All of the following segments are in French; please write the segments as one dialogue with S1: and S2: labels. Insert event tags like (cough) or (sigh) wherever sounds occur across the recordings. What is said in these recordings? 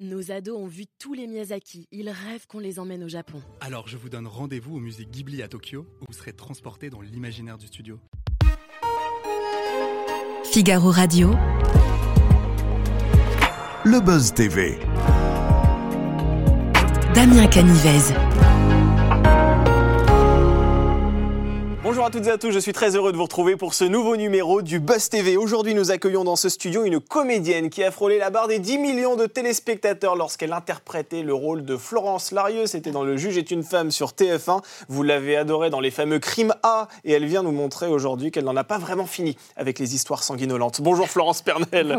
S1: Nos ados ont vu tous les Miyazaki. Ils rêvent qu'on les emmène au Japon.
S2: Alors je vous donne rendez-vous au musée Ghibli à Tokyo, où vous serez transporté dans l'imaginaire du studio.
S3: Figaro Radio.
S4: Le Buzz TV.
S3: Damien Canivez.
S5: Bonjour à toutes et à tous, je suis très heureux de vous retrouver pour ce nouveau numéro du Buzz TV. Aujourd'hui, nous accueillons dans ce studio une comédienne qui a frôlé la barre des 10 millions de téléspectateurs lorsqu'elle interprétait le rôle de Florence Larieux. C'était dans Le Juge est une femme sur TF1. Vous l'avez adorée dans les fameux Crimes A et elle vient nous montrer aujourd'hui qu'elle n'en a pas vraiment fini avec les histoires sanguinolentes. Bonjour Florence Pernel.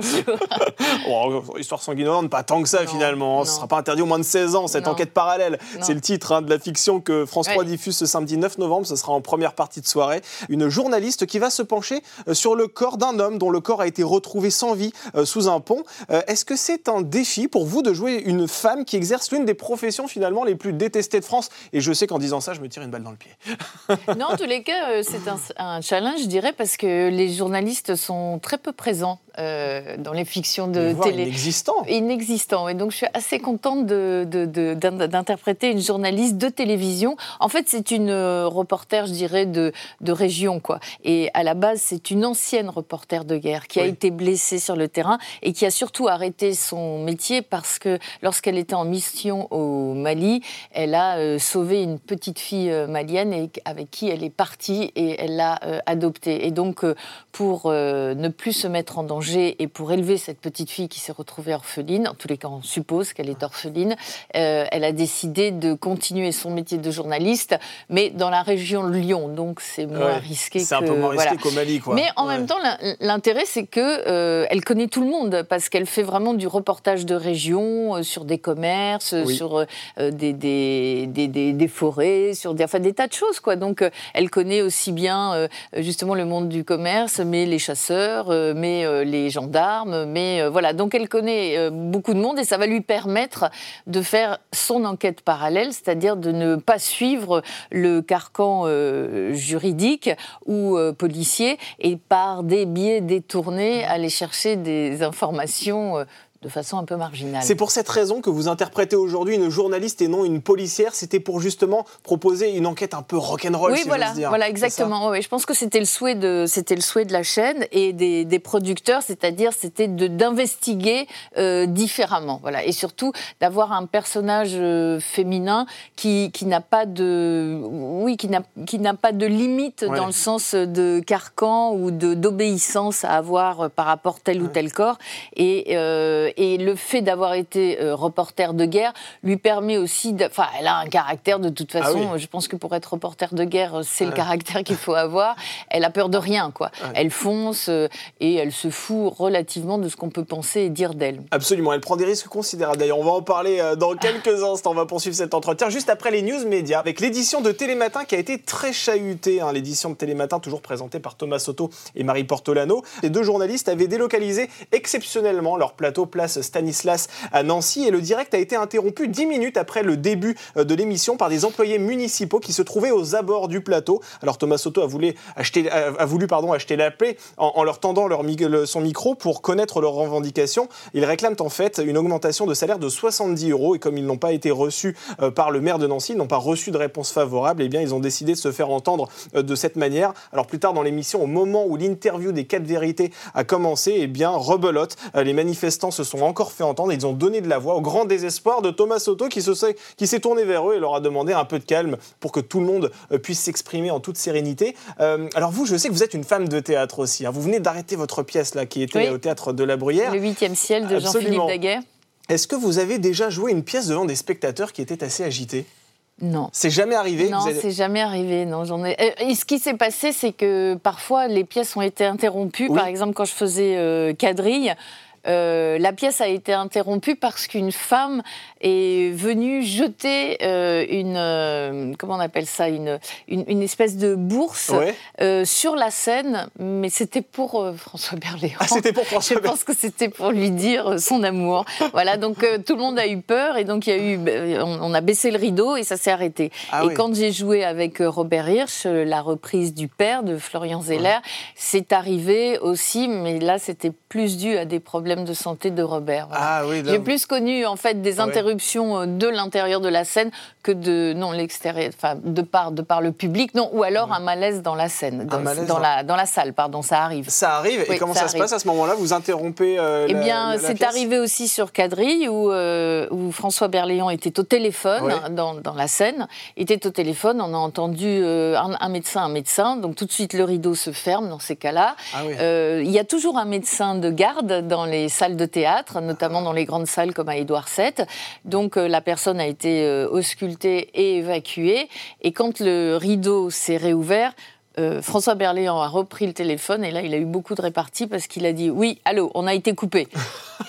S5: Bonjour. (laughs) oh, histoire sanguinolente, pas tant que ça
S6: Non,
S5: finalement. Ce ne sera pas interdit au moins de 16 ans, cette
S6: Non.
S5: enquête parallèle. C'est le titre hein, de la fiction que France 3
S6: Ouais.
S5: diffuse ce samedi 9 novembre. Ce sera en première partie soirée. Une journaliste qui va se pencher euh, sur le corps d'un homme dont le corps a été retrouvé sans vie euh, sous un pont. Euh, Est-ce que c'est un défi pour vous de jouer une femme qui exerce l'une des professions finalement les plus détestées de France? Et je sais qu'en disant ça, je me tire une balle dans le pied. (laughs)
S6: Non, en tous les cas, c'est un, un challenge, je dirais, parce que les journalistes sont très peu présents euh, dans les fictions de
S5: Voire
S6: télé.
S5: inexistant.
S6: Inexistant. Et donc, je suis assez contente de- de- de- d'in- d'interpréter une journaliste de télévision. En fait, c'est une euh, reporter, je dirais, de, région, quoi. Et à la base, c'est une ancienne reporter de guerre qui a été blessée sur le terrain et qui a surtout arrêté son métier parce que lorsqu'elle était en mission au Mali, elle a euh, sauvé une petite fille euh, malienne et avec qui elle est partie et elle l'a adoptée. Et donc, pour ne plus se mettre en danger et pour élever cette petite fille qui s'est retrouvée orpheline, en tous les cas on suppose qu'elle est orpheline, euh, elle a décidé de continuer son métier de journaliste, mais dans la région de Lyon, donc c'est moins
S5: Ouais.
S6: risqué
S5: C'est un peu moins risqué
S6: voilà.
S5: qu'au Mali, quoi.
S6: Mais en
S5: Ouais.
S6: même temps, l'in- l'intérêt, c'est que euh, elle connaît tout le monde parce qu'elle fait vraiment du reportage de région euh, sur des commerces,
S5: Oui.
S6: sur euh, des, des, des, des- des forêts, sur des, enfin, des tas de choses, quoi. Donc, elle connaît aussi bien justement le monde du commerce, mais les chasseurs, mais euh, gendarmes, mais euh, voilà. Donc, elle connaît euh, beaucoup de monde et ça va lui permettre de faire son enquête parallèle, c'est-à-dire de ne pas suivre le carcan euh, juridique ou policier et par des biais détournés aller chercher des informations de façon un peu marginale.
S5: C'est pour cette raison que vous interprétez aujourd'hui une journaliste et non une policière. C'était pour justement proposer une enquête un peu rock'n'roll,
S6: Oui,
S5: si
S6: voilà,
S5: dire.
S6: voilà, exactement. Oui, je pense que c'était le souhait de, c'était le souhait de la chaîne et des, des producteurs, c'est-à-dire c'était de d'investiguer euh, différemment, voilà, et surtout d'avoir un personnage euh, féminin qui qui n'a pas de, oui, qui n'a qui n'a pas de limite
S5: Ouais.
S6: dans le sens de carcan ou de d'obéissance à avoir par rapport tel ou tel corps, et euh, et le fait d'avoir été euh, reporter de guerre lui permet aussi, enfin, elle a un caractère de toute
S5: Ah
S6: façon.
S5: oui.
S6: Je pense que pour être reporter de guerre, c'est le caractère qu'il faut avoir. Elle a peur de rien, quoi.
S5: Ouais.
S6: Elle fonce euh, et elle se fout relativement de ce qu'on peut penser et dire d'elle.
S5: Absolument, elle prend des risques considérables. D'ailleurs, on va en parler euh, dans quelques instants. On va poursuivre cet entretien juste après les news médias avec l'édition de Télématin qui a été très chahutée. hein. L'édition de Télématin, toujours présentée par Thomas Soto et Marie Portolano. Les deux journalistes avaient délocalisé exceptionnellement leur plateau Stanislas à Nancy et le direct a été interrompu dix minutes après le début euh, de l'émission par des employés municipaux qui se trouvaient aux abords du plateau. Alors Thomas Soto a voulu acheter, a, voulu pardon, acheter la paix en, leur tendant leur, son micro pour connaître leurs revendications. Ils réclament en fait une augmentation de salaire de 70 euros et comme ils n'ont pas été reçus euh, par le maire de Nancy, ils n'ont pas reçu de réponse favorable, eh bien ils ont décidé de se faire entendre euh, de cette manière. Alors plus tard dans l'émission, au moment où l'interview des quatre vérités a commencé, eh bien rebelote, les manifestants se sont encore fait entendre, ils ont donné de la voix au grand désespoir de Thomas Soto qui se s'est- qui s'est tourné vers eux et leur a demandé un peu de calme pour que tout le monde euh, puisse s'exprimer en toute sérénité. Euh, alors vous, je sais que vous êtes une femme de théâtre aussi. hein. Vous venez d'arrêter votre pièce là qui était
S6: Oui.
S5: au théâtre de la Bruyère.
S6: Le huitième ciel de Jean-Philippe. Daguerre
S5: Est-ce que vous avez déjà joué une pièce devant des spectateurs qui étaient assez agités?
S6: Non.
S5: C'est jamais arrivé
S6: Non,
S5: avez-
S6: c'est jamais arrivé. Non, j'en ai. Euh, et ce qui s'est passé, c'est que parfois les pièces ont été interrompues.
S5: Oui.
S6: Par exemple, quand je faisais euh, quadrille. Euh, la pièce a été interrompue parce qu'une femme est venue jeter euh, une euh, comment on appelle ça une, une, une espèce de bourse
S5: Ouais.
S6: sur la scène, mais c'était pour François Berléand.
S5: Ah, c'était pour (laughs)
S6: Je
S5: François
S6: pense que c'était pour lui dire son amour. Voilà, donc tout le monde a eu peur et donc il y a eu, euh, on, on a baissé le rideau et ça s'est arrêté.
S5: Ah
S6: et
S5: oui.
S6: quand j'ai joué avec Robert Hirsch, la reprise du père de Florian Zeller, c'est arrivé aussi, mais là c'était plus dû à des problèmes problèmes de santé de Robert. voilà.
S5: Ah oui,
S6: J'ai plus connu en fait des
S5: Ah
S6: interruptions euh, de l'intérieur de la scène que de non l'extérieur, enfin de par de par le public, non ou alors un malaise dans la scène, dans,
S5: malaise
S6: dans
S5: dans-
S6: la dans la salle, pardon, ça arrive.
S5: Ça arrive. et comment
S6: ça
S5: ça, se passe à ce moment-là? Vous interrompez euh,
S6: Eh bien, c'est arrivé aussi sur Quadrille où, euh, où François Berléand était au téléphone dans, dans la scène. Était au téléphone, on a entendu euh, un, un médecin, un médecin. Donc tout de suite, le rideau se ferme dans ces cas-là.
S5: Ah
S6: il y a toujours un médecin de garde dans les salles de théâtre, notamment dans les grandes salles comme à Édouard VII. Donc euh, la personne a été euh, auscultée et évacuée. Et quand le rideau s'est réouvert, euh, François Berléand a repris le téléphone et là il a eu beaucoup de réparties parce qu'il a dit oui, allô, on a été coupé.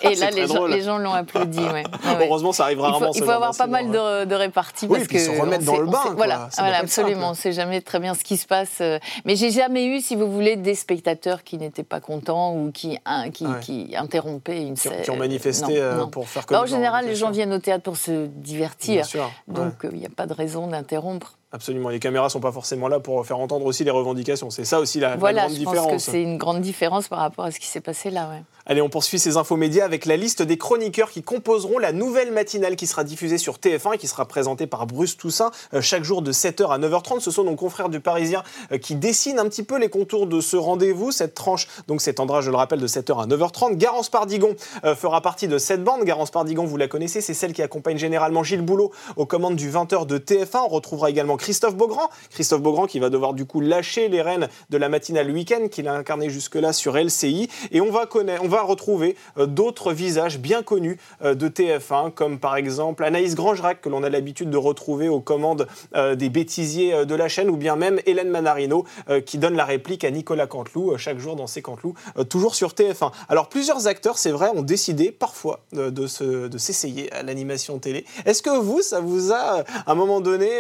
S6: Et là les gens,
S5: drôle.
S6: les gens l'ont applaudi. ouais. (laughs)
S5: Heureusement, ça arrive
S6: Il
S5: rarement.
S6: faut, il faut
S5: genre
S6: avoir pas mal de, de réparties
S5: Oui,
S6: parce que
S5: se remettre dans
S6: sait-
S5: le bain,
S6: sait-. Voilà, voilà, absolument. On sait jamais très bien ce qui se passe. euh, Mais j'ai jamais eu, si vous voulez, des spectateurs qui n'étaient pas contents ou qui, qui,
S5: Ouais.
S6: qui interrompaient une scène.
S5: qui ont manifesté
S6: Non,
S5: euh,
S6: non.
S5: pour faire
S6: Bah,
S5: comme
S6: en général, les gens viennent au théâtre pour se divertir.
S5: Sûr.
S6: Donc, euh, il n'y a pas de raison d'interrompre.
S5: Absolument. Les caméras sont pas forcément là pour faire entendre aussi les revendications. C'est ça aussi la, la
S6: Voilà,
S5: grande
S6: je pense que
S5: différence.
S6: c'est une grande différence par rapport à ce qui s'est passé là.
S5: Allez, on poursuit ces infos médias avec la liste des chroniqueurs qui composeront la nouvelle matinale qui sera diffusée sur TF1 et qui sera présentée par Bruce Toussaint euh, chaque jour de 7h à 9h30. Ce sont nos confrères du Parisien euh, qui dessinent un petit peu les contours de ce rendez-vous. Cette tranche donc s'étendra, je le rappelle, de 7h à 9h30. Garance Pardigon euh, fera partie de cette bande. Garance Pardigon, vous la connaissez, c'est celle qui accompagne généralement Gilles Boulot aux commandes du 20h de TF1. On retrouvera également Christophe Beaugrand. Christophe Beaugrand qui va devoir du coup lâcher les rênes de la matinale week-end qu'il a incarné jusque-là sur LCI. Et on va, connaître, on va retrouver euh, d'autres visages bien connus euh, de TF1, comme par exemple Anaïs Grangerac, que l'on a l'habitude de retrouver aux commandes euh, des bêtisiers euh, de la chaîne, ou bien même Hélène Manarino, qui donne la réplique à Nicolas Canteloup chaque jour dans ses Canteloup, toujours sur TF1. Alors plusieurs acteurs, c'est vrai, ont décidé parfois de, se- de s'essayer à l'animation télé. Est-ce que vous, ça vous a, à un moment donné,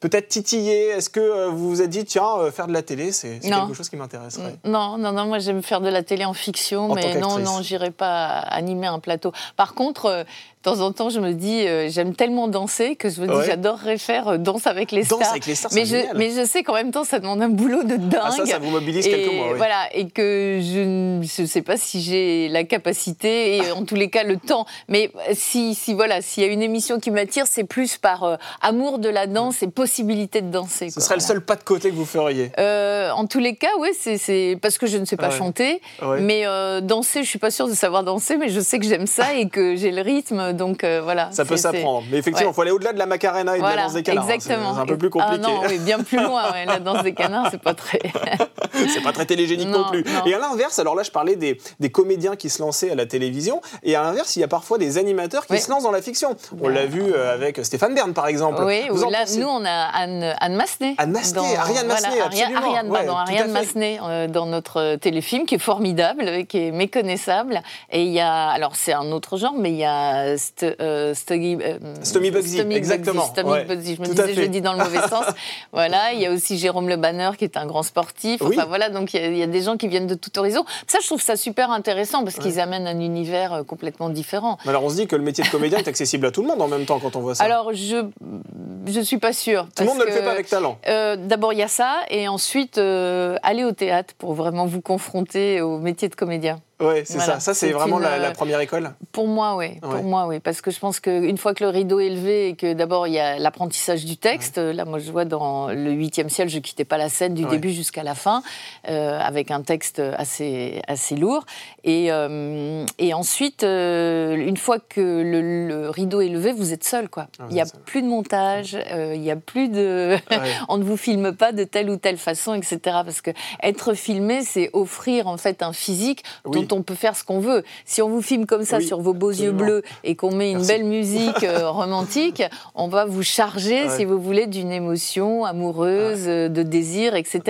S5: peut-être titillé? Est-ce que vous vous êtes dit, tiens, faire de la télé, c'est quelque chose qui m'intéresserait?
S6: Non, non, non, moi j'aime faire de la télé en fiction,
S5: En
S6: mais non, non, j'irai pas animer un plateau. Par contre, euh, de temps en temps, je me dis, euh, j'aime tellement danser que je me dis,
S5: Ouais.
S6: j'adorerais faire euh, Danse avec les
S5: Danse
S6: stars.
S5: avec les stars,
S6: mais, je,
S5: génial.
S6: mais je sais qu'en même temps, ça demande un boulot de dingue.
S5: Ah, ça, ça vous mobilise
S6: et
S5: quelques mois, oui.
S6: Voilà, et que je ne sais pas si j'ai la capacité et en tous les cas le temps. Mais si, si voilà, s'il y a une émission qui m'attire, c'est plus par euh, amour de la danse et possibilité de danser.
S5: Ce
S6: quoi,
S5: serait le seul pas de côté que vous feriez
S6: Euh, en tous les cas, oui, c'est- parce que je ne sais pas
S5: Ouais.
S6: chanter,
S5: Ouais.
S6: mais euh, danser, je suis pas sûre de savoir danser, mais je sais que j'aime ça et que j'ai le rythme, donc euh, voilà.
S5: Ça peut s'apprendre. Mais effectivement, il
S6: Ouais.
S5: faut aller au-delà de la Macarena et de la danse des canards. hein. C'est-
S6: exactement.
S5: C'est un peu plus compliqué.
S6: Ah non, oui, bien plus loin. ouais, La danse des canards, c'est pas très. (laughs) (laughs)
S5: c'est pas très télégénique non,
S6: Non,
S5: plus.
S6: non.
S5: Et à l'inverse, alors là, je parlais des, des comédiens qui se lançaient à la télévision. Et à l'inverse, il y a parfois des animateurs qui
S6: Oui.
S5: se lancent dans la fiction. On l'a vu euh, avec Stéphane Bern, par exemple.
S6: Oui,
S5: Vous
S6: là,
S5: pensez-
S6: nous, on a Anne, Anne Massenet.
S5: Anne Massenet, Ariane Massenet,
S6: Ariane,
S5: absolument.
S6: Ariane,
S5: Ouais,
S6: pardon, Ariane. Massenet euh, dans notre euh, téléfilm qui est formidable, qui est méconnaissable. Et il y a, alors c'est un autre genre, mais il y a St euh, Stuggy, euh,
S5: Stomy Bugsy, exactement,
S6: Stomy
S5: ouais,
S6: Bugsy, je me
S5: tout
S6: disais, je le dis dans le mauvais (laughs) sens. Voilà, il y a aussi Jérôme Le Banner qui est un grand sportif.
S5: Oui.
S6: Enfin voilà, donc il y, a- il y a des gens qui viennent de tout horizon. Ça, je trouve ça super intéressant parce qu'ils amènent un univers euh, complètement différent.
S5: Alors on se dit que le métier de comédien est (laughs) accessible à tout le monde en même temps quand on voit ça.
S6: Alors, je je suis pas sûre.
S5: tout le monde ne le fait pas avec talent.
S6: euh, D'abord, il y a ça, et ensuite, euh, aller au théâtre pour vraiment vous confronter au métier de comédien.
S5: Ouais, c'est
S6: voilà,
S5: ça. Ça, c'est vraiment
S6: une,
S5: la, la
S6: euh,
S5: première école.
S6: Pour moi, oui.
S5: Ouais.
S6: Pour moi, oui. Parce que je pense qu'une fois que le rideau est levé et que d'abord il y a l'apprentissage du texte, là, moi, je vois dans le huitième ciel, je quittais pas la scène du
S5: Ouais.
S6: début jusqu'à la fin, euh, avec un texte assez assez lourd. Et euh, et ensuite, euh, une fois que le, le rideau est levé, vous êtes seul, quoi.
S5: Ah,
S6: il y a plus de montage, il y a plus de, on ne vous filme pas de telle ou telle façon, etc. Parce que être filmé, c'est offrir en fait un physique
S5: Oui.
S6: dont on peut faire ce qu'on veut. Si on vous filme comme ça
S5: Oui,
S6: sur vos beaux
S5: absolument.
S6: yeux bleus et qu'on met une
S5: Merci.
S6: belle musique euh, (laughs) romantique, on va vous charger,
S5: Ouais.
S6: si vous voulez, d'une émotion amoureuse, euh, de désir, etc.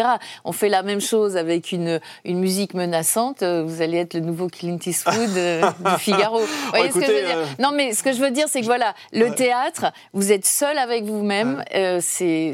S6: On fait la même chose avec une, une musique menaçante. euh, Vous allez être le nouveau Clint Eastwood euh, (laughs) du Figaro. Vous voyez ce que je veux dire Non, mais ce que je veux dire, c'est que voilà, le théâtre, vous êtes seul avec vous-même. euh, c'est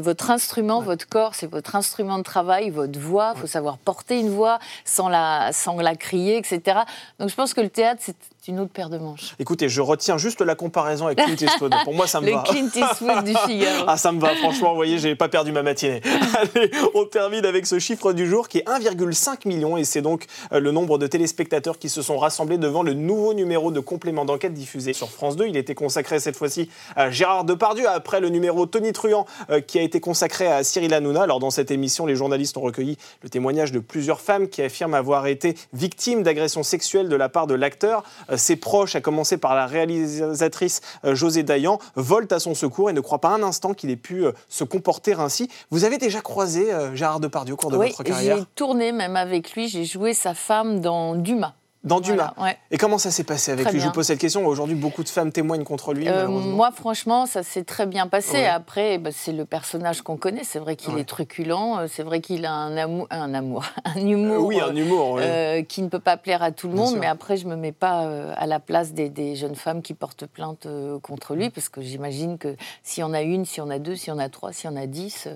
S6: votre instrument, votre corps, c'est votre instrument de travail, votre voix. Il faut savoir porter une voix sans la, sans la crier, etc. Donc je pense que le théâtre, c'est une autre paire de manches.
S5: Écoutez, je retiens juste la comparaison avec Clint Eastwood. Pour moi, ça me
S6: Le
S5: va.
S6: Clint Eastwood du Figaro. (laughs)
S5: Ah, ça me va, franchement, vous voyez, j'ai pas perdu ma matinée. (laughs) Allez, on termine avec ce chiffre du jour qui est 1,5 million et c'est donc euh, le nombre de téléspectateurs qui se sont rassemblés devant le nouveau numéro de complément d'enquête diffusé sur France 2. Il était consacré cette fois-ci à Gérard Depardieu après le numéro Tony Truant euh, qui a été consacré à Cyril Hanouna. Alors, dans cette émission, les journalistes ont recueilli le témoignage de plusieurs femmes qui affirment avoir été victimes d'agressions sexuelles de la part de l'acteur. Euh, Ses proches, à commencer par la réalisatrice euh, José Dayan, volent à son secours et ne croient pas un instant qu'il ait pu euh, se comporter ainsi. Vous avez déjà croisé Gérard Depardieu au cours de
S6: Oui,
S5: votre carrière?
S6: j'ai tourné même avec lui. J'ai joué sa femme dans Dumas.
S5: Dans Dumas.
S6: Voilà, ouais.
S5: Et comment ça s'est passé avec
S6: Très
S5: lui? Je vous pose cette question. Aujourd'hui, beaucoup de femmes témoignent contre lui.
S6: Euh, moi, franchement, ça s'est très bien passé.
S5: Ouais.
S6: Après, bah, c'est le personnage qu'on connaît. C'est vrai qu'il
S5: Ouais.
S6: est truculent. euh, C'est vrai qu'il a un amour, un amour, (laughs) un
S5: Euh,
S6: humour.
S5: oui, un humour.
S6: euh, qui ne peut pas plaire à tout le
S5: Bien
S6: monde,
S5: sûr.
S6: mais après, je me mets pas à la place des, des jeunes femmes qui portent plainte contre
S5: Mm.
S6: lui, parce que j'imagine que s'il y en a une, s'il y en a deux, s'il y en a trois, s'il y en a dix,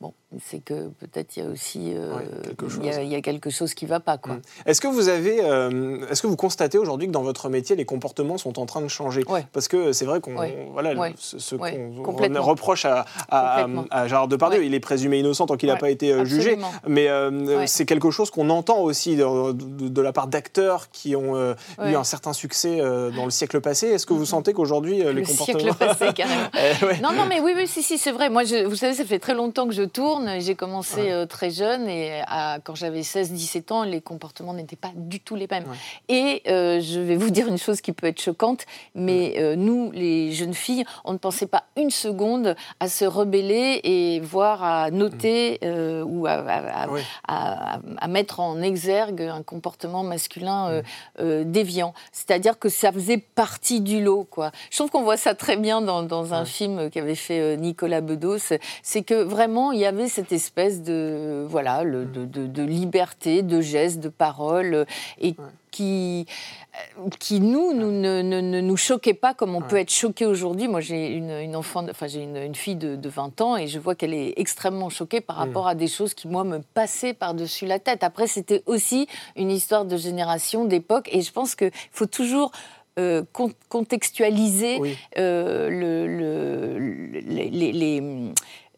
S6: bon, c'est que peut-être il y a aussi euh,
S5: Ouais,
S6: il y a- y, quelque chose qui va pas, quoi.
S5: Mm. Est-ce que vous avez, euh, est-ce que vous constatez aujourd'hui que dans votre métier, les comportements sont en train de changer?
S6: Ouais.
S5: Parce que c'est vrai qu'on,
S6: Ouais.
S5: voilà, le- ce, qu'on reproche à, à, à Gérard Depardieu, il est présumé innocent tant qu'il n'a pas été euh, jugé, mais c'est quelque chose qu'on entend aussi de, de- de la part d'acteurs qui ont eu un certain succès dans le siècle passé. Est-ce que vous sentez qu'aujourd'hui les
S6: Le
S5: comportements
S6: siècle passé, carrément. (laughs)
S5: Eh.
S6: Non, non, mais oui, oui, si, si, c'est vrai. Moi, je- vous savez, ça fait très longtemps que je tourne. J'ai commencé
S5: Ouais.
S6: euh, très jeune et à- quand j'avais 16-17 ans, les comportements n'étaient pas du tout les mêmes.
S5: Ouais.
S6: Et euh, je vais vous dire une chose qui peut être choquante, mais euh, nous, les jeunes filles, on ne pensait pas une seconde à se rebeller et voire à noter euh, ou à, à- à-
S5: Ouais.
S6: à- à mettre en exergue un comportement masculin euh, euh, déviant. C'est-à-dire que ça faisait partie du lot. Quoi. Je trouve qu'on voit ça très bien dans, dans un film qu'avait fait euh, Nicolas Bedos. C'est que vraiment, il y avait cette espèce de, voilà, le- de, de- de liberté, de gestes, de paroles, euh, et qui, euh, qui nous, nous ne, ne- ne nous choquait pas comme on peut être choqué aujourd'hui. Moi, j'ai une, une enfant, enfin j'ai une, une fille de, de 20 ans et je vois qu'elle est extrêmement choquée par rapport à des choses qui moi me passaient par-dessus la tête. Après, c'était aussi une histoire de génération, d'époque, et je pense qu'il faut toujours euh, con- contextualiser
S5: Oui.
S6: euh, le- le- le- les, les- les,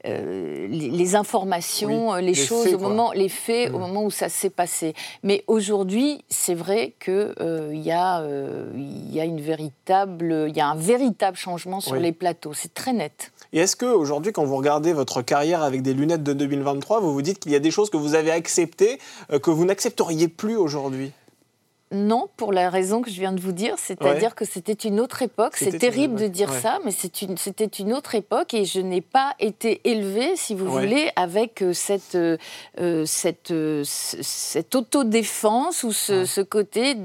S6: euh, les- les informations,
S5: Oui,
S6: euh, les,
S5: les
S6: choses
S5: faits,
S6: au
S5: quoi.
S6: moment, les faits au
S5: Mm.
S6: moment où ça s'est passé. Mais aujourd'hui, c'est vrai que euh, y, a, il y a une véritable, il y a un véritable changement sur
S5: Oui.
S6: les plateaux. C'est très net.
S5: Et est-ce que aujourd'hui, quand vous regardez votre carrière avec des lunettes de 2023, vous vous dites qu'il y a des choses que vous avez acceptées que vous n'accepteriez plus aujourd'hui?
S6: Non, pour la raison que je viens de vous dire, c'est-à-dire que c'était une autre époque. C'est
S5: une
S6: terrible de dire
S5: ouais.
S6: ça, mais une- c'était une, autre époque et je n'ai pas été élevée, si vous
S5: Ouais.
S6: voulez, avec euh, cette, euh, euh, cette, euh, autodéfense ou ce côté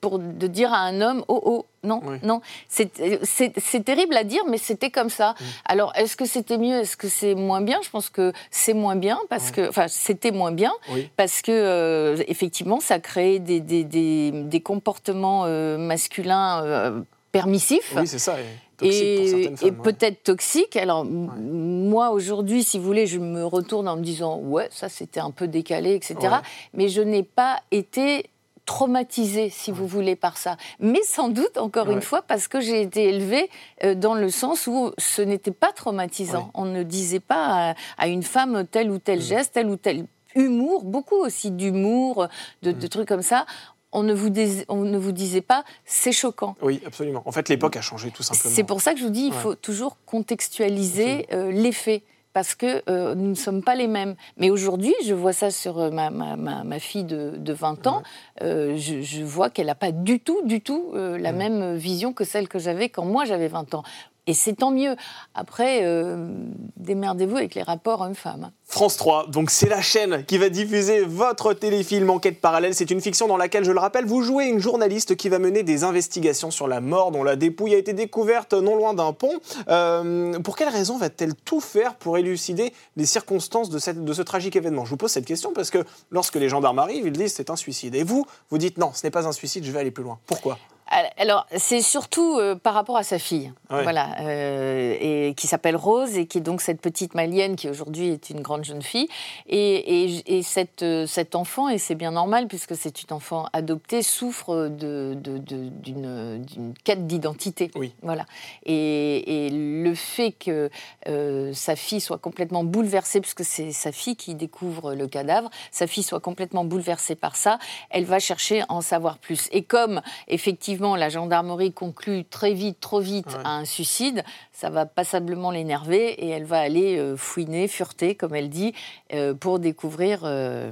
S6: pour de dire à un homme oh oh non non c'est c'est- terrible à dire mais c'était comme ça.
S5: Mm.
S6: Alors est-ce que c'était mieux est-ce que c'est moins bien? Je pense que c'est moins bien parce que enfin c'était moins bien
S5: Oui.
S6: parce que euh, effectivement, ça crée des, des, des- des comportements euh, masculins euh, permissifs.
S5: Oui, c'est ça. et toxique
S6: Et,
S5: femmes, ouais.
S6: peut-être toxiques. Alors, moi, aujourd'hui, si vous voulez, je me retourne en me disant Ouais, ça c'était un peu décalé, etc.
S5: Ouais.
S6: Mais je n'ai pas été traumatisée, si vous voulez, par ça. Mais sans doute, encore
S5: Ouais.
S6: une fois, parce que j'ai été élevée euh, dans le sens où ce n'était pas traumatisant.
S5: Ouais.
S6: On ne disait pas à, à une femme tel ou tel geste, tel ou tel humour, beaucoup aussi d'humour, de, de trucs comme ça. On ne vous, dis- on ne vous disait pas c'est choquant.
S5: Oui, absolument. En fait, l'époque a changé tout simplement.
S6: C'est pour ça que je vous dis, il
S5: Ouais.
S6: faut toujours contextualiser euh, les faits. Parce que euh, nous ne sommes pas les mêmes. Mais aujourd'hui, je vois ça sur euh, ma, ma- ma- ma fille de, de 20 ans. euh, je, je vois qu'elle n'a pas du tout, du tout euh, la même vision que celle que j'avais quand moi j'avais 20 ans. Et c'est tant mieux. Après, euh, démerdez-vous avec les rapports hommes-femmes.
S5: France 3, donc c'est la chaîne qui va diffuser votre téléfilm Enquête parallèle. C'est une fiction dans laquelle, je le rappelle, vous jouez une journaliste qui va mener des investigations sur la mort dont la dépouille a été découverte non loin d'un pont. Euh, pour quelle raison va-t-elle tout faire pour élucider les circonstances de, ce tragique événement? Je vous pose cette question parce que lorsque les gendarmes arrivent, ils disent c'est un suicide. Et vous, vous dites non, ce n'est pas un suicide, je vais aller plus loin. Pourquoi?
S6: Alors, c'est surtout euh, par rapport à sa fille, voilà, euh, et qui s'appelle Rose et qui est donc cette petite malienne qui aujourd'hui est une grande jeune fille. Et, cette, euh, cet enfant, et c'est bien normal puisque c'est une enfant adoptée, souffre d'une de, quête d'identité.
S5: Oui.
S6: Voilà. Et, le fait que sa fille soit complètement bouleversée, puisque c'est sa fille qui découvre le cadavre, sa fille soit complètement bouleversée par ça, elle va chercher à en savoir plus. Et comme effectivement la gendarmerie conclut très vite, trop vite à un suicide, ça va passablement l'énerver et elle va aller euh, fouiner, fureter, comme elle dit, euh, pour découvrir euh,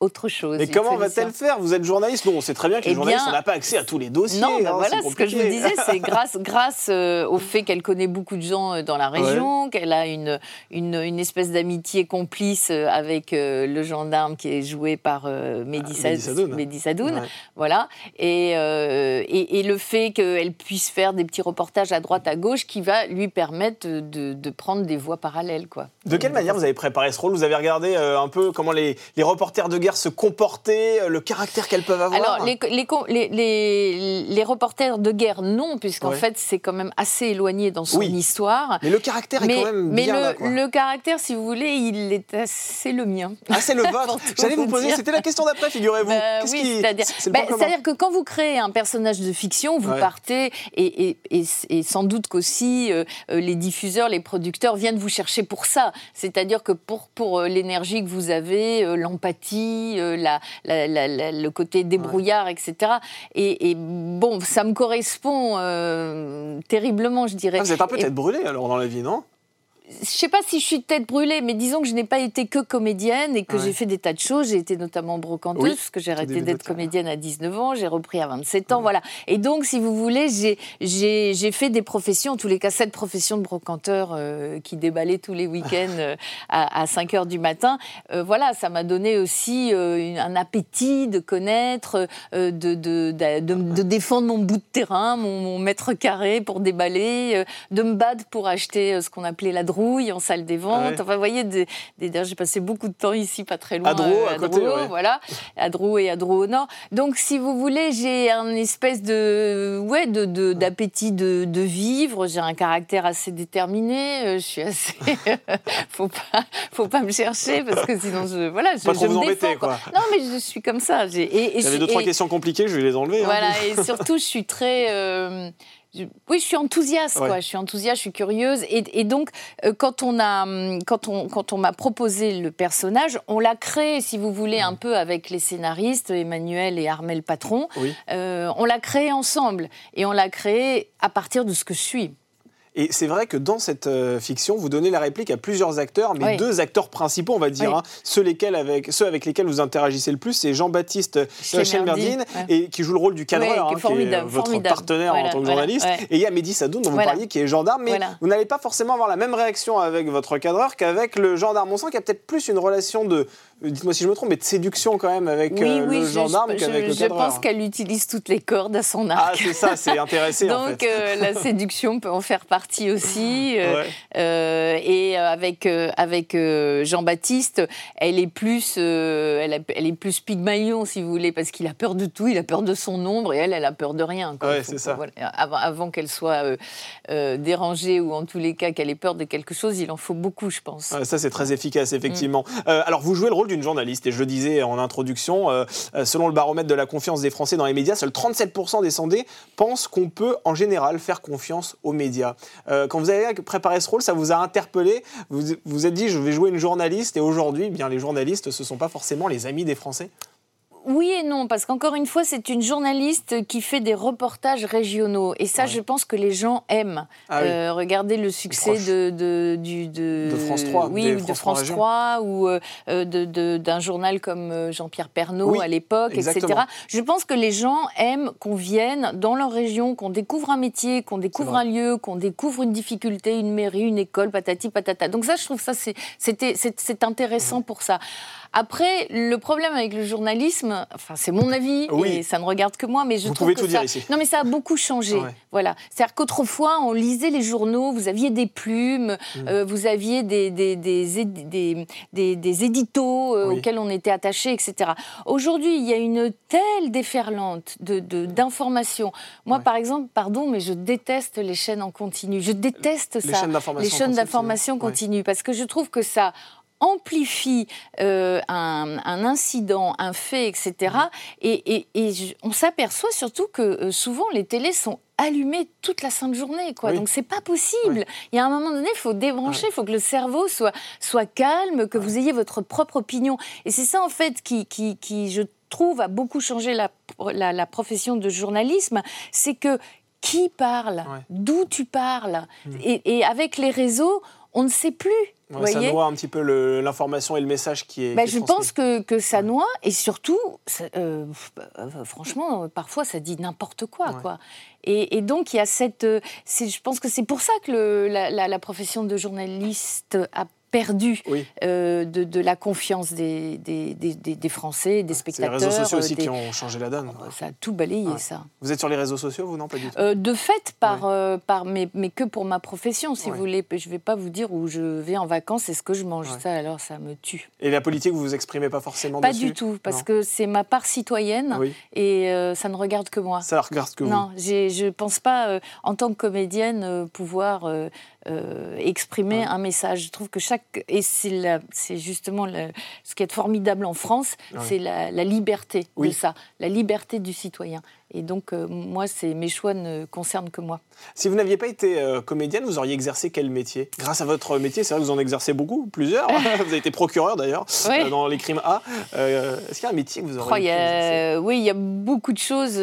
S6: autre chose.
S5: Mais comment va-t-elle faire Vous êtes journaliste, non, on sait très bien que les eh journalistes n'ont pas accès à tous les dossiers.
S6: Non,
S5: bah
S6: hein, voilà, ce que je vous disais, c'est (laughs) grâce, grâce euh, au fait qu'elle connaît beaucoup de gens euh, dans la région, qu'elle a une, une, une espèce d'amitié complice euh, avec le gendarme qui est joué par Mehdi ah, Sadoun. Voilà. Et, et, et, le fait qu'elle puisse faire des petits reportages à droite, à gauche, qui va lui permettre de, de prendre des voies parallèles. Quoi.
S5: De quelle manière vous avez préparé ce rôle? Vous avez regardé un peu comment les, les reporters de guerre se comporter, euh, le caractère qu'elles peuvent avoir
S6: Alors, les, les, les, reporters de guerre, non, puisqu'en fait, c'est quand même assez éloigné dans son histoire.
S5: Mais le caractère est quand même
S6: mais
S5: bien
S6: le,
S5: là,
S6: le caractère, si vous voulez, il est assez le mien.
S5: Ah, c'est le (laughs) vôtre J'allais vous poser, c'était la question d'après, figurez-vous.
S6: Bah oui, c'est-à-dire bah, que quand vous créez un personnage de fiction, vous partez, et, et, et, sans doute qu'aussi euh, euh, les diffuseurs, les producteurs viennent vous chercher pour ça. C'est-à-dire que pour, pour l'énergie que vous avez, l'empathie, euh, la, le côté débrouillard, etc. Et, bon, ça me correspond euh, terriblement, je dirais.
S5: Ah, vous êtes un peu tête brûlée alors dans la vie, non?
S6: Je sais pas si je suis tête brûlée, mais disons que je n'ai pas été que comédienne et que j'ai fait des tas de choses. J'ai été notamment brocanteuse, parce que j'ai arrêté d'être comédienne à 19 ans, j'ai repris à 27 ans, voilà. Et donc, si vous voulez, j'ai fait des professions, en tous les cas, cette profession de brocanteur euh, qui déballait tous les week-ends (laughs) euh, à, 5 heures du matin. Euh, voilà, ça m'a donné aussi un appétit de connaître, de, de, de, défendre mon bout de terrain, mon, mon mètre carré pour déballer, de me battre pour acheter ce qu'on appelait la drogue en salle des ventes. Enfin, vous voyez, des, j'ai passé beaucoup de temps ici, pas très loin.
S5: À Drouot, à, côté,
S6: voilà. À Drouot et à Drouot au Nord. Donc, si vous voulez, j'ai un espèce de, ouais, de, d'appétit de, de, vivre. J'ai un caractère assez déterminé. Euh, je suis assez. (laughs) faut pas, faut pas me chercher parce que sinon, je, voilà, je,
S5: pas trop
S6: vous
S5: me embêter, quoi.
S6: Non, mais je suis comme ça.
S5: J'ai, et, deux, trois questions compliquées, je vais les enlever.
S6: Hein. Voilà, (laughs) et surtout, je suis très. Euh, oui, je suis enthousiaste, quoi. Je suis enthousiaste, je suis curieuse. Et, donc, euh, quand on a, quand on, quand on m'a proposé le personnage, on l'a créé, si vous voulez, un peu avec les scénaristes, Emmanuel et Armel Patron. Euh, on l'a créé ensemble. Et on l'a créé à partir de ce que je suis.
S5: Et c'est vrai que dans cette euh, fiction, vous donnez la réplique à plusieurs acteurs, mais deux acteurs principaux, on va dire, hein. ceux, lesquels avec, ceux avec lesquels vous interagissez le plus, c'est Jean-Baptiste Chelmerdine, et qui joue le rôle du cadreur, qui, est, hein, votre partenaire en tant que journaliste. Et il y a Mehdi Sadoun, dont vous parliez, qui est gendarme, mais vous n'allez pas forcément avoir la même réaction avec votre cadreur qu'avec le gendarme. On sent qu'il y a peut-être plus une relation de dites-moi si je me trompe, mais de séduction quand même avec euh, le gendarme qu'avec le cadreur.
S6: Je pense qu'elle utilise toutes les cordes à son arc.
S5: Ah, c'est ça, c'est intéressant. (laughs)
S6: Donc
S5: en fait.
S6: Euh, la séduction peut en faire partie aussi. Euh, et avec, avec Jean-Baptiste, elle est plus, elle, elle, est plus pygmalion, si vous voulez, parce qu'il a peur de tout, il a peur de son ombre, et elle, elle a peur de rien.
S5: Ouais, c'est ça.
S6: avant, avant qu'elle soit dérangée, ou en tous les cas qu'elle ait peur de quelque chose, il en faut beaucoup, je pense.
S5: ça, c'est très efficace, effectivement. Mm. alors, vous jouez le rôle du une journaliste. Et je le disais en introduction, euh, euh, selon le baromètre de la confiance des Français dans les médias, seuls 37% des sondés pensent qu'on peut en général faire confiance aux médias. Euh, quand vous avez préparé ce rôle, ça vous a interpellé Vous vous êtes dit, je vais jouer une journaliste. Et aujourd'hui, eh bien les journalistes, ce ne sont pas forcément les amis des Français
S6: oui et non, parce qu'encore une fois, c'est une journaliste qui fait des reportages régionaux. Et ça, je pense que les gens aiment. Ah euh, regardez le succès de, de, du,
S5: de, France 3.
S6: Oui, de France 3, ou euh, d'un journal comme euh, Jean-Pierre Pernaud à l'époque, etc. Je pense que les gens aiment qu'on vienne dans leur région, qu'on découvre un métier, qu'on découvre un lieu, qu'on découvre une difficulté, une mairie, une école, patati patata. Donc ça, je trouve ça, c'est intéressant pour ça. Après, le problème avec le journalisme, enfin c'est mon avis
S5: Oui.
S6: et ça ne regarde que moi, mais je
S5: Vous
S6: trouve
S5: pouvez
S6: que
S5: tout
S6: ça...
S5: dire ici.
S6: Non, mais ça a beaucoup changé.
S5: Ouais.
S6: Voilà. C'est-à-dire qu'autrefois, on lisait les journaux, vous aviez des plumes,
S5: Mm.
S6: euh, vous aviez des, des, des, des, éditos euh,
S5: Oui.
S6: auxquels on était attaché, etc. Aujourd'hui, il y a une telle déferlante de, d'informations. Moi,
S5: Ouais.
S6: par exemple, pardon, mais je déteste les chaînes en continu. Je déteste
S5: Les
S6: ça.
S5: chaînes d'information
S6: Les chaînes
S5: continue,
S6: d'information
S5: ouais.
S6: continue, parce que je trouve que ça amplifie euh, un, un incident, un fait, etc.
S5: Mm.
S6: Et, et- et je- on s'aperçoit surtout que euh, souvent les télés sont allumées toute la sainte journée, quoi.
S5: Oui.
S6: Donc c'est pas possible. Il y a un moment donné, il faut débrancher, il faut que le cerveau soit soit calme, que vous ayez votre propre opinion. Et c'est ça en fait qui, qui, qui, je trouve, a beaucoup changé la, la, la profession de journalisme, c'est que qui parle, d'où tu parles,
S5: Mm.
S6: et, et avec les réseaux, on ne sait plus.
S5: Ouais, ça noie un petit peu l'information et le message qui est.
S6: bah,
S5: qui
S6: je pense que, que ça noie et surtout, ça- euh, euh, franchement, euh, parfois ça dit n'importe quoi,
S5: Ouais.
S6: quoi. Et, et donc il y a cette, euh, je pense que c'est pour ça que le- la, la- la profession de journaliste a perdu
S5: Oui.
S6: euh, de, de la confiance des, des, des- Français, des
S5: C'est les
S6: spectateurs.
S5: réseaux sociaux
S6: euh,
S5: aussi qui ont changé la donne.
S6: Ça a tout balayé,
S5: Ouais.
S6: ça.
S5: Vous êtes sur les réseaux sociaux, vous non pas du tout?
S6: Euh, de fait, par, euh, par, mais, mais que pour ma profession, si
S5: Ouais.
S6: vous voulez. Je ne vais pas vous dire où je vais en vacances et ce que je mange. Ça, alors, ça me tue.
S5: Et la politique, vous vous exprimez pas forcément
S6: Pas
S5: dessus
S6: du tout, parce
S5: Non.
S6: que c'est ma part citoyenne
S5: Oui,
S6: et ça ne regarde que moi.
S5: ça regarde que vous.
S6: Non, je ne pense pas, en tant que comédienne, pouvoir euh, exprimer
S5: Ouais.
S6: un message. Je trouve que chaque. Et c'est justement ce qui est formidable en France,
S5: Ouais.
S6: c'est la, la liberté
S5: Oui.
S6: de ça, la liberté du citoyen. Et donc, euh, moi, mes choix ne concernent que moi.
S5: Si vous n'aviez pas été euh, comédienne, vous auriez exercé quel métier? Grâce à votre métier, c'est vrai que vous en exercez beaucoup, plusieurs. (laughs) vous avez été procureur d'ailleurs euh, dans les crimes A. Est-ce qu'il y a un métier que vous
S6: Oh,
S5: auriez exercer?
S6: a- oui, il y a beaucoup de choses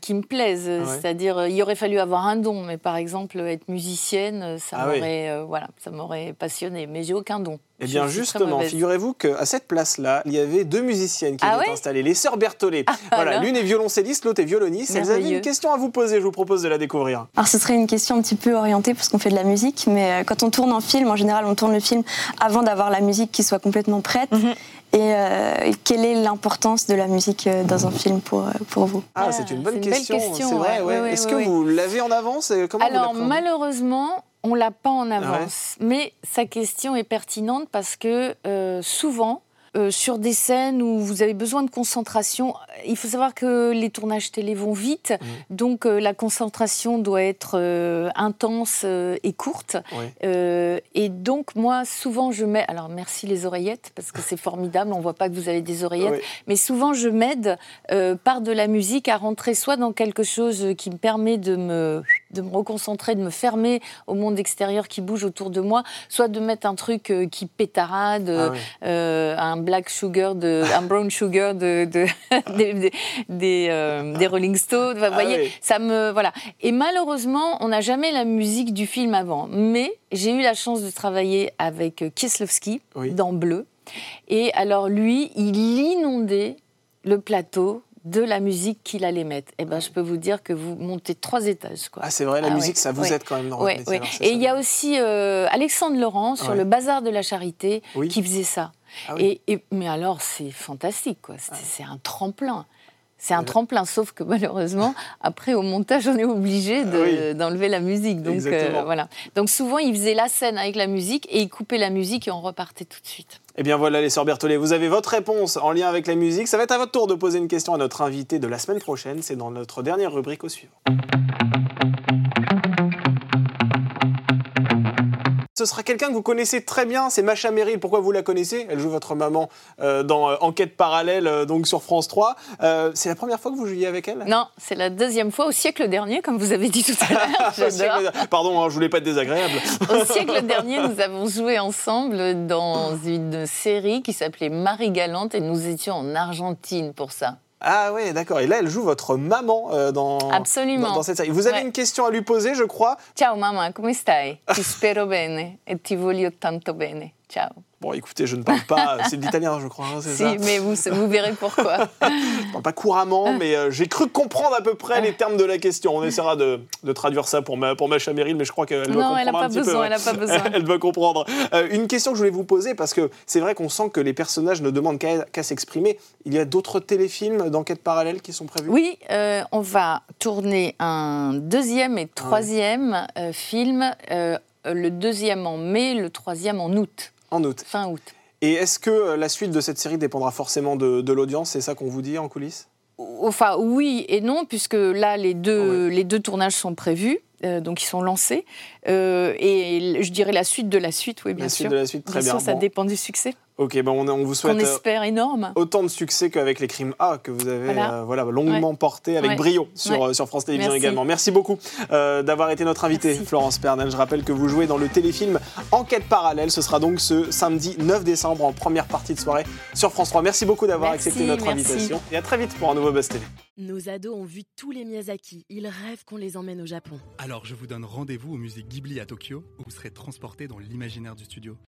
S6: qui me plaisent.
S5: Ouais.
S6: C'est-à-dire, il aurait fallu avoir un don, mais par exemple, être musicienne, ça
S5: Ah oui.
S6: m'aurait, euh, voilà, ça m'aurait passionné. Mais j'ai aucun don.
S5: Eh bien, justement, figurez-vous qu'à cette place-là, il y avait deux musiciennes qui
S6: Ah
S5: étaient
S6: ouais
S5: installées, les sœurs Berthollet. voilà,
S6: alors
S5: l'une est violoncelliste, l'autre est violoniste. Elles avaient une question à vous poser, je vous propose de la découvrir.
S7: Alors ce serait une question un petit peu orientée parce qu'on fait de la musique, mais euh, quand on tourne un film, en général on tourne le film avant d'avoir la musique qui soit complètement prête.
S6: Mhm.
S7: Et euh, quelle est l'importance de la musique euh, dans un film pour, pour vous?
S5: Ah,
S6: Ah,
S5: c'est une bonne
S6: une belle
S5: question.
S6: question,
S5: c'est vrai,
S6: ouais,
S5: ouais.
S6: ouais,
S5: Est-ce
S6: ouais,
S5: que
S6: ouais.
S5: vous l'avez en avance et comment
S6: Alors, malheureusement, on l'a pas en avance. Mais sa question est pertinente parce que euh, souvent, euh, sur des scènes où vous avez besoin de concentration, il faut savoir que les tournages télé vont vite,
S5: Mmh.
S6: donc euh, la concentration doit être euh, intense euh, et courte.
S5: Oui.
S6: Euh, et donc, moi, souvent, je mets. Alors, merci les oreillettes, parce que c'est formidable, on voit pas que vous avez des oreillettes.
S5: Oui.
S6: Mais souvent, je m'aide euh, par de la musique à rentrer soit dans quelque chose qui me permet de me, de me reconcentrer, de me fermer au monde extérieur qui bouge autour de moi, soit de mettre un truc euh, qui pétarade,
S5: Ah oui.
S6: euh, un black sugar, de, un brown sugar de, de- (laughs) des, des, des, euh, des Rolling Stones. Enfin,
S5: Ah
S6: voyez,
S5: oui.
S6: ça me voilà. Et malheureusement, on n'a jamais la musique du film avant. Mais j'ai eu la chance de travailler avec euh, Kieslowski
S5: Oui.
S6: dans Bleu. Et alors lui, il inondait le plateau de la musique qu'il allait mettre. Et ben, je peux vous dire que vous montez trois étages, quoi.
S5: Ah, c'est vrai, la
S6: Ah
S5: musique,
S6: ouais,
S5: ça vous
S6: ouais.
S5: aide quand même dans
S6: Ouais,
S5: c'est
S6: Et il y a aussi euh, Alexandre Laurent sur le bazar de la charité
S5: Oui.
S6: qui faisait ça.
S5: Ah oui.
S6: et, et- mais alors, c'est fantastique, quoi. C'est c'est un tremplin. C'est un tremplin, sauf que malheureusement, après au montage, on est obligé de-
S5: Oui.
S6: d'enlever la musique. Donc euh, voilà. Donc souvent, il faisait la scène avec la musique et il coupait la musique et on repartait tout de suite.
S5: Eh bien voilà les sœurs Berthollet, vous avez votre réponse en lien avec la musique. Ça va être à votre tour de poser une question à notre invité de la semaine prochaine. C'est dans notre dernière rubrique au suivant. Ce sera quelqu'un que vous connaissez très bien, c'est Macha Merrill. Pourquoi vous la connaissez? Elle joue votre maman euh, dans euh, Enquête parallèle, euh, donc sur France 3. Euh, c'est la première fois que vous jouiez avec elle?
S6: Non, c'est la deuxième fois au siècle dernier, comme vous avez dit tout à l'heure. (laughs)
S5: Pardon, hein, je voulais pas être désagréable. (laughs)
S6: Au siècle dernier, nous avons joué ensemble dans une série qui s'appelait Marie Galante et nous étions en Argentine pour ça.
S5: Ah ouais, d'accord. Et là, elle joue votre maman euh, dans,
S6: Absolument.
S5: dans, dans cette série. Vous avez
S6: Ouais.
S5: une question à lui poser, je crois.
S6: Ciao mamma, come stai? Ti spero bene e ti voglio tanto bene. Ciao.
S5: Bon, écoutez, je ne parle pas, (laughs) c'est de l'italien, je crois, hein, c'est
S6: Si,
S5: ça
S6: mais vous, vous verrez pourquoi.
S5: Je parle pas couramment, mais euh, j'ai cru comprendre à peu près les termes de la question. On essaiera de, de traduire ça pour ma, pour ma mais je crois qu'elle doit
S6: non, elle n'a
S5: comprendre
S6: pas
S5: peu.
S6: besoin,
S5: ouais.
S6: elle n'a pas besoin. (laughs)
S5: Elle va comprendre. Euh, une question que je voulais vous poser, parce que c'est vrai qu'on sent que les personnages ne demandent qu'à s'exprimer. Il y a d'autres téléfilms d'enquête parallèle qui sont prévus?
S6: Oui, euh, on va tourner un deuxième et troisième euh, film, le deuxième en mai, le troisième en août,
S5: En août.
S6: fin août.
S5: Et est-ce que euh, la suite de cette série dépendra forcément de, de l'audience? C'est ça qu'on vous dit en coulisses?
S6: Enfin, oui et non, puisque là, les deux,
S5: Ah
S6: les deux tournages sont prévus, euh, donc ils sont lancés. Euh, et je dirais la suite de la suite, oui, bien
S5: La
S6: sûr.
S5: suite de la suite, très
S6: bien ça
S5: Bon.
S6: dépend du succès,
S5: Ok, ben on, on vous souhaite
S6: qu'on
S5: euh,
S6: espère énorme.
S5: autant de succès qu'avec les crimes A que vous avez
S6: Voilà.
S5: euh, voilà, longuement porté avec
S6: Ouais.
S5: brio sur,
S6: Ouais.
S5: euh, sur France Télévisions
S6: Merci.
S5: également. Merci beaucoup euh, d'avoir été notre invitée,
S6: Merci.
S5: Florence Pernel. Je rappelle que vous jouez dans le téléfilm Enquête parallèle. Ce sera donc ce samedi 9 décembre en première partie de soirée sur France 3. Merci beaucoup d'avoir accepté notre
S6: merci.
S5: invitation et à très vite pour un nouveau Buzz TV.
S1: Nos ados ont vu tous les Miyazaki. Ils rêvent qu'on les emmène au Japon.
S2: Alors je vous donne rendez-vous au musée Ghibli à Tokyo, où vous serez transporté dans l'imaginaire du studio.